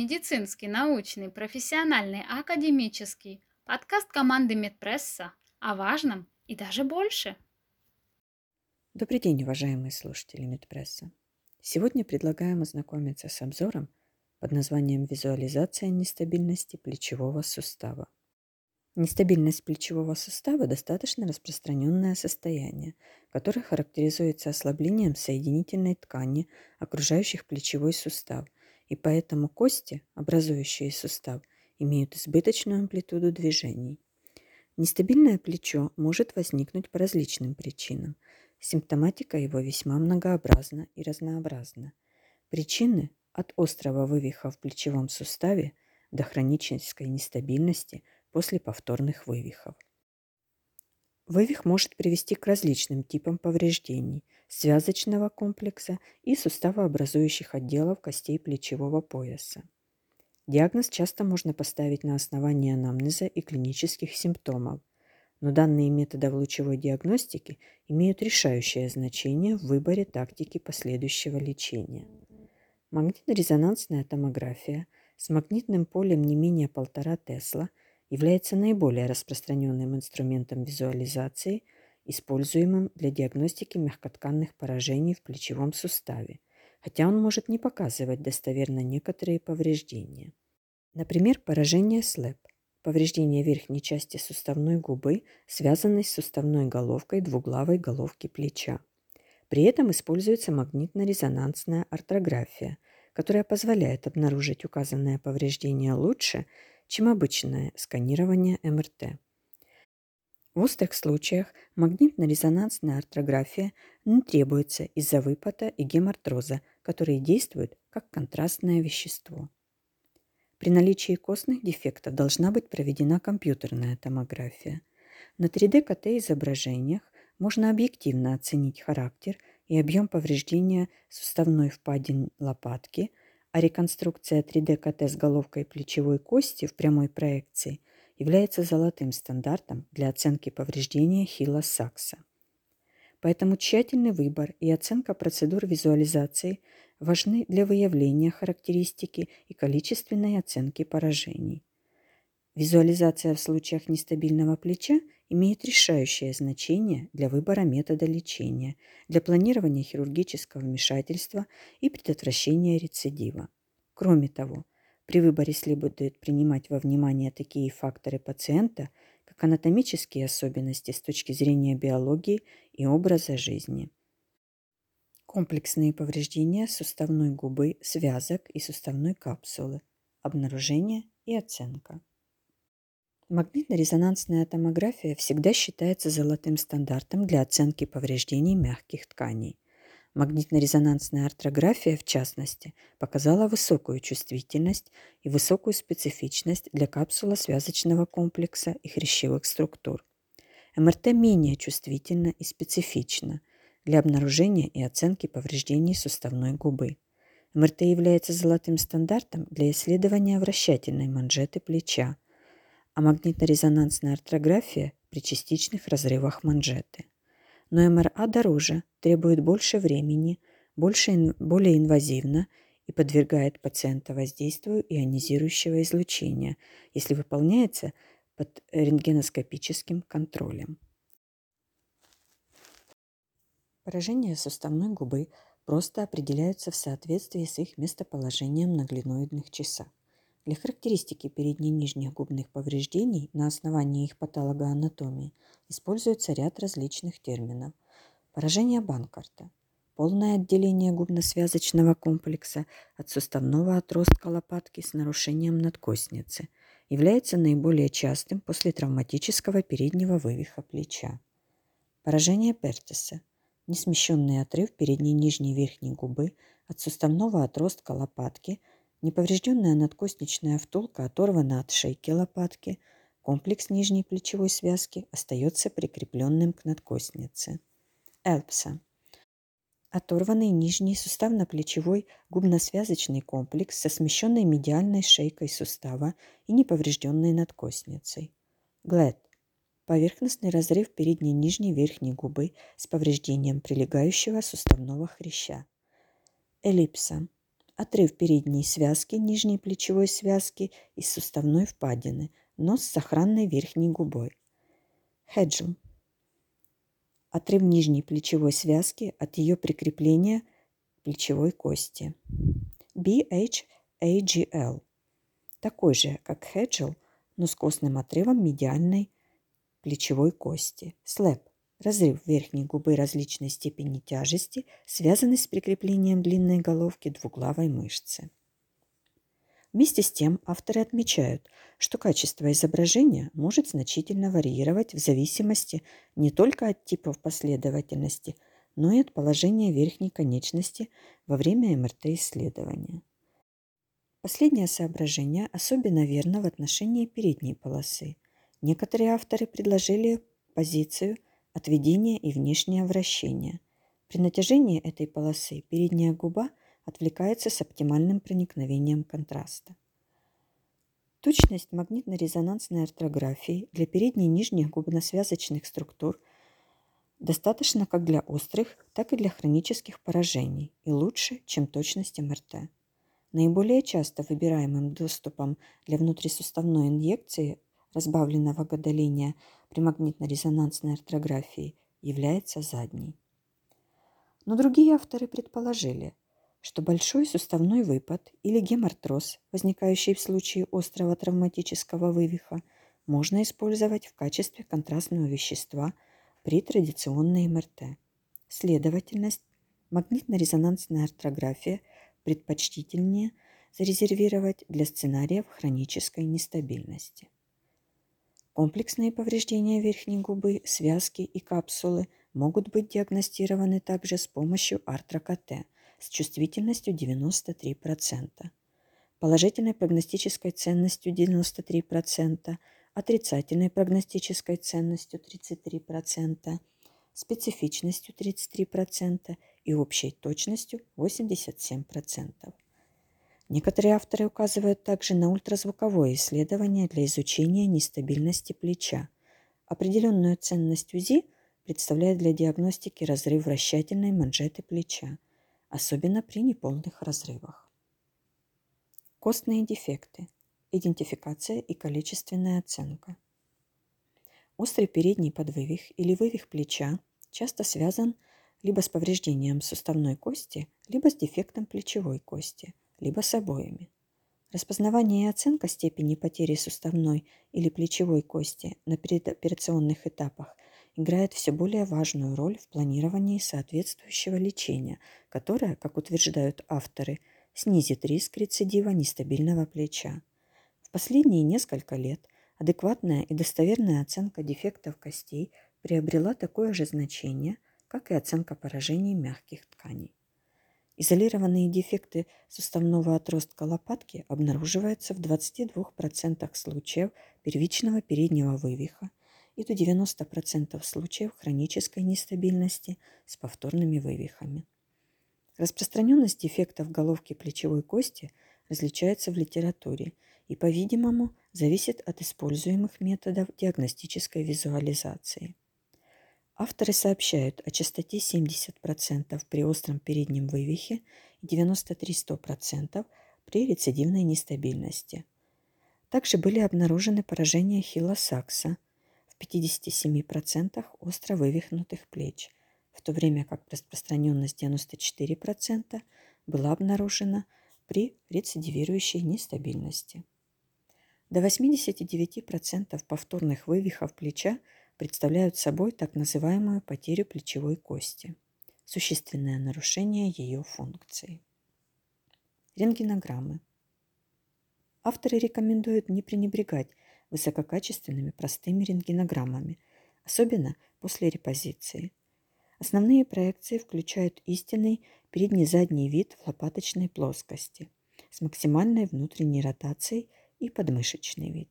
Медицинский, научный, профессиональный, академический. Подкаст команды Медпресса о важном и даже больше. Добрый день, уважаемые слушатели Медпресса. Сегодня предлагаем ознакомиться с обзором под названием «Визуализация нестабильности плечевого сустава». Нестабильность плечевого сустава – достаточно распространенное состояние, которое характеризуется ослаблением соединительной ткани, окружающих плечевой сустав – и поэтому кости, образующие сустав, имеют избыточную амплитуду движений. Нестабильное плечо может возникнуть по различным причинам. Симптоматика его весьма многообразна и разнообразна. Причины от острого вывиха в плечевом суставе до хронической нестабильности после повторных вывихов. Вывих может привести к различным типам повреждений связочного комплекса и суставообразующих отделов костей плечевого пояса. Диагноз часто можно поставить на основании анамнеза и клинических симптомов, но данные методы лучевой диагностики имеют решающее значение в выборе тактики последующего лечения. Магнитно-резонансная томография с магнитным полем не менее 1,5 Тесла – является наиболее распространенным инструментом визуализации, используемым для диагностики мягкотканных поражений в плечевом суставе, хотя он может не показывать достоверно некоторые повреждения. Например, поражение СЛЭП – повреждение верхней части суставной губы, связанной с суставной головкой двуглавой головки плеча. При этом используется магнитно-резонансная артрография, которая позволяет обнаружить указанное повреждение лучше – чем обычное сканирование МРТ. В узких случаях магнитно-резонансная артрография не требуется из-за выпада и гемартроза, которые действуют как контрастное вещество. При наличии костных дефектов должна быть проведена компьютерная томография. На 3D-КТ изображениях можно объективно оценить характер и объем повреждения суставной впадины лопатки – а реконструкция 3D-КТ с головкой плечевой кости в прямой проекции является золотым стандартом для оценки повреждения хила сакса. Поэтому тщательный выбор и оценка процедур визуализации важны для выявления характеристики и количественной оценки поражений. Визуализация в случаях нестабильного плеча имеет решающее значение для выбора метода лечения, для планирования хирургического вмешательства и предотвращения рецидива. Кроме того, при выборе следует принимать во внимание такие факторы пациента, как анатомические особенности с точки зрения биологии и образа жизни. Комплексные повреждения суставной губы, связок и суставной капсулы, обнаружение и оценка. Магнитно-резонансная томография всегда считается золотым стандартом для оценки повреждений мягких тканей. Магнитно-резонансная артрография, в частности, показала высокую чувствительность и высокую специфичность для капсуло-связочного комплекса и хрящевых структур. МРТ менее чувствительна и специфична для обнаружения и оценки повреждений суставной губы. МРТ является золотым стандартом для исследования вращательной манжеты плеча – а магнитно-резонансная артрография при частичных разрывах манжеты. Но МРА дороже, требует больше времени, больше, более инвазивно и подвергает пациента воздействию ионизирующего излучения, если выполняется под рентгеноскопическим контролем. Поражения суставной губы просто определяются в соответствии с их местоположением на глиноидных часах. Для характеристики передних нижних губных повреждений на основании их патологоанатомии используется ряд различных терминов. Поражение Банкарта, полное отделение губно-связочного комплекса от суставного отростка лопатки с нарушением надкостницы, является наиболее частым после травматического переднего вывиха плеча. Поражение Пертиса – несмещенный отрыв передней нижней верхней губы от суставного отростка лопатки – Неповрежденная надкостничная втулка оторвана от шейки лопатки. Комплекс нижней плечевой связки остается прикрепленным к надкостнице. Элпса. Оторванный нижний суставно-плечевой губно-связочный комплекс со смещенной медиальной шейкой сустава и неповрежденной надкостницей. Глэд. Поверхностный разрыв передней нижней верхней губы с повреждением прилегающего суставного хряща. Эллипса отрыв передней связки, нижней плечевой связки и суставной впадины, но с сохранной верхней губой. Хеджл. Отрыв нижней плечевой связки от ее прикрепления плечевой кости. BHAGL. Такой же, как хеджл, но с костным отрывом медиальной плечевой кости. Слэп Разрыв верхней губы различной степени тяжести, связанный с прикреплением длинной головки двуглавой мышцы. Вместе с тем авторы отмечают, что качество изображения может значительно варьировать в зависимости не только от типов последовательности, но и от положения верхней конечности во время МРТ-исследования. Последнее соображение особенно верно в отношении передней полосы. Некоторые авторы предложили позицию – отведение и внешнее вращение. При натяжении этой полосы передняя губа отвлекается с оптимальным проникновением контраста. Точность магнитно-резонансной артрографии для передней и нижних губно-связочных структур достаточно как для острых, так и для хронических поражений и лучше, чем точность МРТ. Наиболее часто выбираемым доступом для внутрисуставной инъекции разбавленного гадолиния при магнитно-резонансной артрографии является задней. Но другие авторы предположили, что большой суставной выпад или гемартроз, возникающий в случае острого травматического вывиха, можно использовать в качестве контрастного вещества при традиционной МРТ. Следовательно, магнитно-резонансная артрография предпочтительнее зарезервировать для сценариев хронической нестабильности. Комплексные повреждения верхней губы, связки и капсулы могут быть диагностированы также с помощью артро-КТ с чувствительностью 93%, положительной прогностической ценностью 93%, отрицательной прогностической ценностью 33%, специфичностью 33% и общей точностью 87%. Некоторые авторы указывают также на ультразвуковое исследование для изучения нестабильности плеча. Определенную ценность УЗИ представляет для диагностики разрыв вращательной манжеты плеча, особенно при неполных разрывах. Костные дефекты. Идентификация и количественная оценка. Острый передний подвывих или вывих плеча часто связан либо с повреждением суставной кости, либо с дефектом плечевой кости – либо с обоими. Распознавание и оценка степени потери суставной или плечевой кости на предоперационных этапах играет все более важную роль в планировании соответствующего лечения, которое, как утверждают авторы, снизит риск рецидива нестабильного плеча. В последние несколько лет адекватная и достоверная оценка дефектов костей приобрела такое же значение, как и оценка поражений мягких тканей. Изолированные дефекты суставного отростка лопатки обнаруживаются в 22% случаев первичного переднего вывиха и до 90% случаев хронической нестабильности с повторными вывихами. Распространенность дефектов головки плечевой кости различается в литературе и, по-видимому, зависит от используемых методов диагностической визуализации. Авторы сообщают о частоте 70% при остром переднем вывихе и 93-100% при рецидивной нестабильности. Также были обнаружены поражения хилосакса в 57% остро вывихнутых плеч, в то время как распространенность 94% была обнаружена при рецидивирующей нестабильности. До 89% повторных вывихов плеча – представляют собой так называемую потерю плечевой кости, существенное нарушение ее функции. Рентгенограммы. Авторы рекомендуют не пренебрегать высококачественными простыми рентгенограммами, особенно после репозиции. Основные проекции включают истинный передний-задний вид в лопаточной плоскости с максимальной внутренней ротацией и подмышечный вид.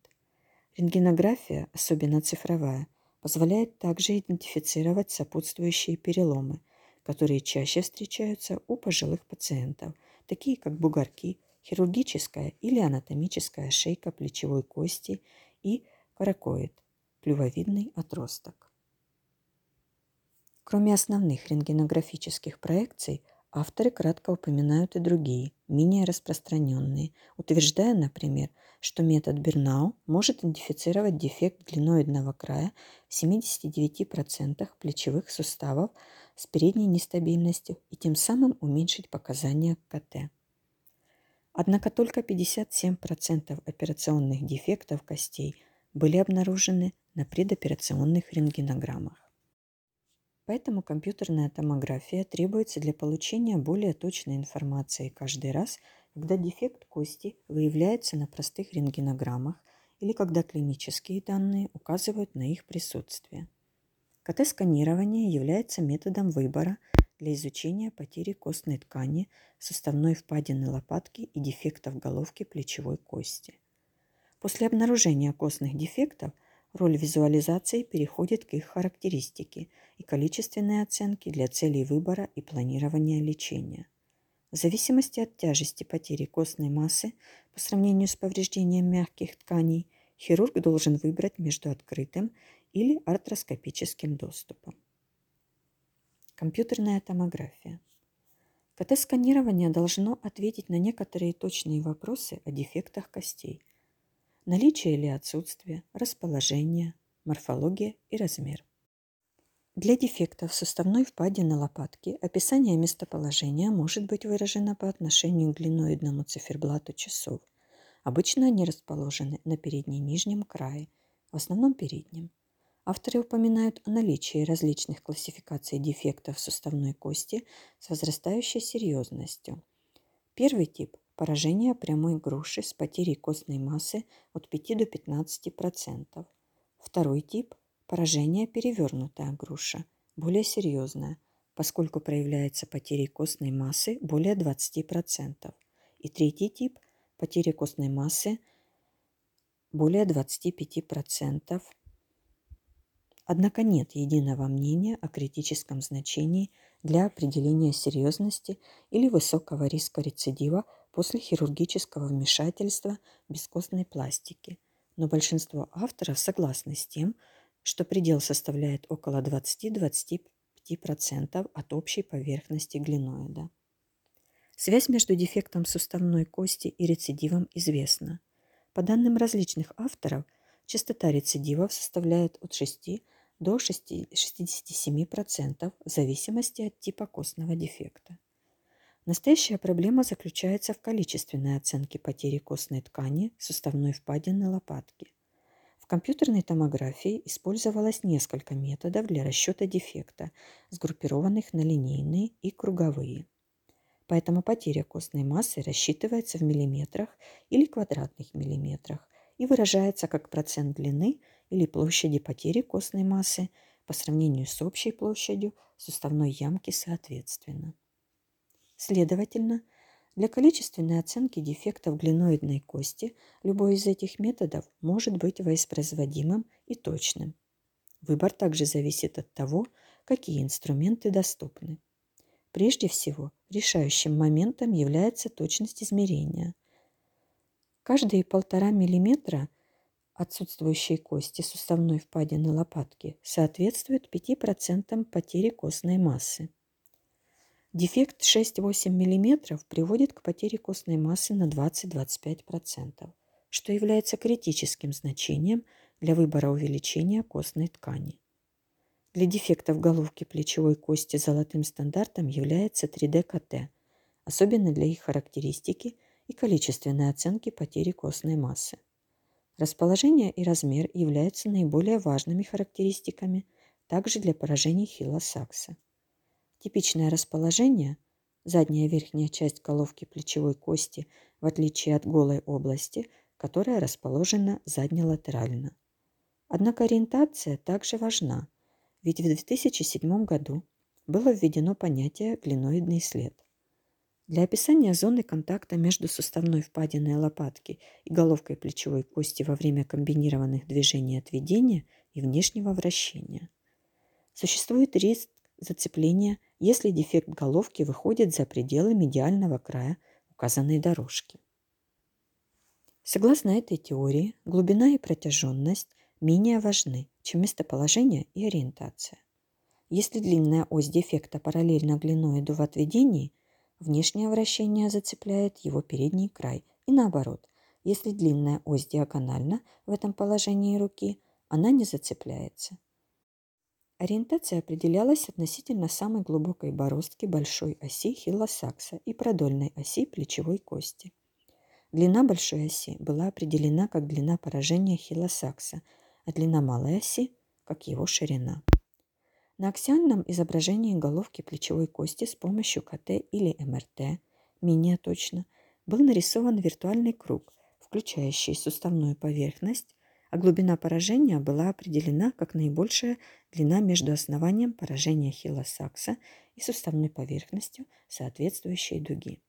Рентгенография, особенно цифровая, позволяет также идентифицировать сопутствующие переломы, которые чаще встречаются у пожилых пациентов, такие как бугорки, хирургическая или анатомическая шейка плечевой кости и каракоид, клювовидный отросток. Кроме основных рентгенографических проекций, Авторы кратко упоминают и другие, менее распространенные, утверждая, например, что метод Бернау может идентифицировать дефект глиноидного края в 79% плечевых суставов с передней нестабильностью и тем самым уменьшить показания КТ. Однако только 57% операционных дефектов костей были обнаружены на предоперационных рентгенограммах. Поэтому компьютерная томография требуется для получения более точной информации каждый раз, когда дефект кости выявляется на простых рентгенограммах или когда клинические данные указывают на их присутствие. КТ-сканирование является методом выбора для изучения потери костной ткани, суставной впадины лопатки и дефектов головки плечевой кости. После обнаружения костных дефектов – Роль визуализации переходит к их характеристике и количественной оценке для целей выбора и планирования лечения. В зависимости от тяжести потери костной массы по сравнению с повреждением мягких тканей, хирург должен выбрать между открытым или артроскопическим доступом. Компьютерная томография. КТ-сканирование должно ответить на некоторые точные вопросы о дефектах костей – наличие или отсутствие, расположение, морфология и размер. Для дефектов суставной впадины лопатки описание местоположения может быть выражено по отношению к глиноидному циферблату часов. Обычно они расположены на передне-нижнем крае, в основном переднем. Авторы упоминают о наличии различных классификаций дефектов суставной кости с возрастающей серьезностью. Первый тип Поражение прямой груши с потерей костной массы от 5 до 15%. Второй тип – поражение перевернутая груша, более серьезная, поскольку проявляется потерей костной массы более 20%. И третий тип – потеря костной массы более 25%. Однако нет единого мнения о критическом значении для определения серьезности или высокого риска рецидива после хирургического вмешательства бескостной пластики, но большинство авторов согласны с тем, что предел составляет около 20-25% от общей поверхности глиноида. Связь между дефектом суставной кости и рецидивом известна. По данным различных авторов, частота рецидивов составляет от 6 до 67% в зависимости от типа костного дефекта. Настоящая проблема заключается в количественной оценке потери костной ткани суставной впадины лопатки. В компьютерной томографии использовалось несколько методов для расчета дефекта, сгруппированных на линейные и круговые. Поэтому потеря костной массы рассчитывается в миллиметрах или квадратных миллиметрах и выражается как процент длины или площади потери костной массы по сравнению с общей площадью суставной ямки соответственно. Следовательно, для количественной оценки дефектов глиноидной кости любой из этих методов может быть воспроизводимым и точным. Выбор также зависит от того, какие инструменты доступны. Прежде всего, решающим моментом является точность измерения. Каждые полтора миллиметра отсутствующей кости суставной впадины лопатки соответствует 5% потери костной массы. Дефект 6-8 мм приводит к потере костной массы на 20-25%, что является критическим значением для выбора увеличения костной ткани. Для дефектов головки плечевой кости золотым стандартом является 3D-КТ, особенно для их характеристики и количественной оценки потери костной массы. Расположение и размер являются наиболее важными характеристиками также для поражений хилосакса. Типичное расположение – задняя верхняя часть головки плечевой кости, в отличие от голой области, которая расположена заднелатерально. Однако ориентация также важна, ведь в 2007 году было введено понятие глиноидный след. Для описания зоны контакта между суставной впадиной лопатки и головкой плечевой кости во время комбинированных движений отведения и внешнего вращения. Существует риск зацепления если дефект головки выходит за пределы медиального края указанной дорожки. Согласно этой теории, глубина и протяженность менее важны, чем местоположение и ориентация. Если длинная ось дефекта параллельна глиноиду в отведении, внешнее вращение зацепляет его передний край и наоборот. Если длинная ось диагональна в этом положении руки, она не зацепляется. Ориентация определялась относительно самой глубокой бороздки большой оси хилосакса и продольной оси плечевой кости. Длина большой оси была определена как длина поражения хилосакса, а длина малой оси – как его ширина. На аксиальном изображении головки плечевой кости с помощью КТ или МРТ, менее точно, был нарисован виртуальный круг, включающий суставную поверхность, а глубина поражения была определена как наибольшая длина между основанием поражения хилосакса и суставной поверхностью соответствующей дуги.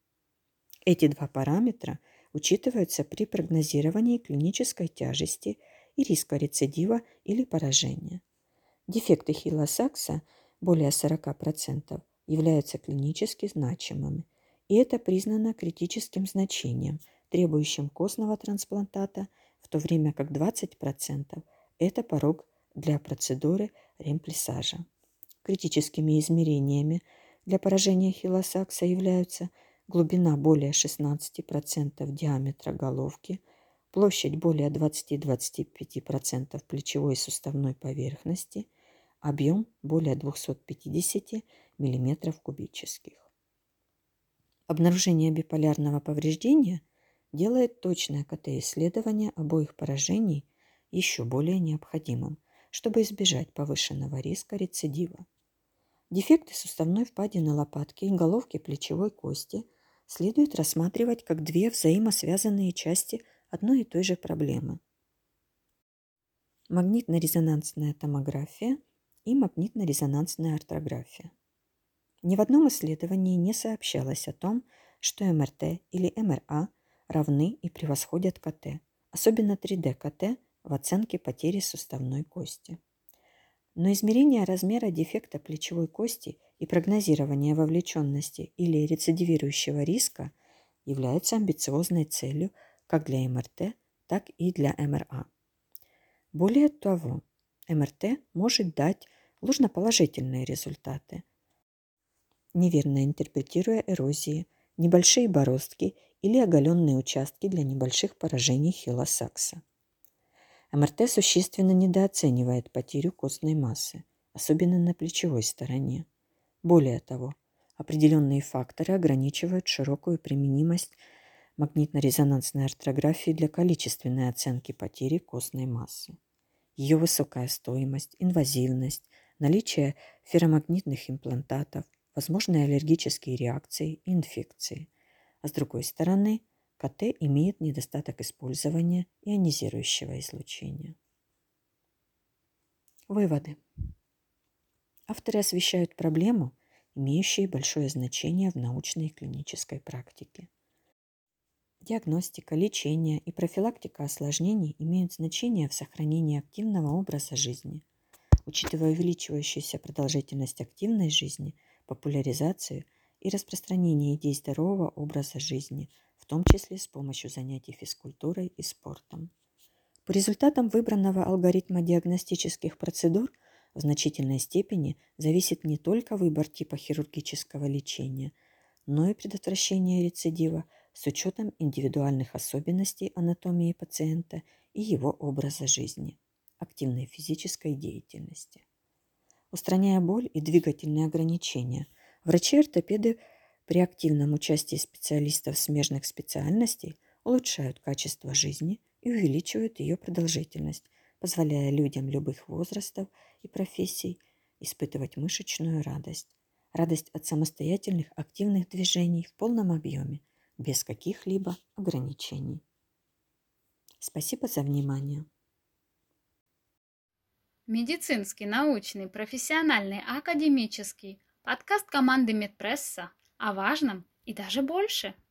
Эти два параметра – учитываются при прогнозировании клинической тяжести и риска рецидива или поражения. Дефекты хилосакса более 40% являются клинически значимыми, и это признано критическим значением, требующим костного трансплантата, в то время как 20% – это порог для процедуры ремплисажа. Критическими измерениями для поражения хилосакса являются – глубина более 16% диаметра головки, площадь более 20-25% плечевой суставной поверхности, объем более 250 мм кубических. Обнаружение биполярного повреждения делает точное КТ-исследование обоих поражений еще более необходимым, чтобы избежать повышенного риска рецидива. Дефекты суставной впадины лопатки и головки плечевой кости – следует рассматривать как две взаимосвязанные части одной и той же проблемы. Магнитно-резонансная томография и магнитно-резонансная артрография. Ни в одном исследовании не сообщалось о том, что МРТ или МРА равны и превосходят КТ, особенно 3D-КТ в оценке потери суставной кости. Но измерение размера дефекта плечевой кости и прогнозирование вовлеченности или рецидивирующего риска являются амбициозной целью как для МРТ, так и для МРА. Более того, МРТ может дать ложноположительные результаты, неверно интерпретируя эрозии, небольшие бороздки или оголенные участки для небольших поражений хилосакса. МРТ существенно недооценивает потерю костной массы, особенно на плечевой стороне. Более того, определенные факторы ограничивают широкую применимость магнитно-резонансной артрографии для количественной оценки потери костной массы. Ее высокая стоимость, инвазивность, наличие ферромагнитных имплантатов, возможные аллергические реакции и инфекции. А с другой стороны, КТ имеет недостаток использования ионизирующего излучения. Выводы. Авторы освещают проблему, имеющую большое значение в научной и клинической практике. Диагностика, лечение и профилактика осложнений имеют значение в сохранении активного образа жизни. Учитывая увеличивающуюся продолжительность активной жизни, популяризацию и распространение идей здорового образа жизни – том числе с помощью занятий физкультурой и спортом. По результатам выбранного алгоритма диагностических процедур в значительной степени зависит не только выбор типа хирургического лечения, но и предотвращение рецидива с учетом индивидуальных особенностей анатомии пациента и его образа жизни, активной физической деятельности. Устраняя боль и двигательные ограничения, врачи-ортопеды – при активном участии специалистов смежных специальностей улучшают качество жизни и увеличивают ее продолжительность, позволяя людям любых возрастов и профессий испытывать мышечную радость. Радость от самостоятельных активных движений в полном объеме, без каких-либо ограничений. Спасибо за внимание. Медицинский, научный, профессиональный, академический подкаст команды Медпресса – о важном и даже больше –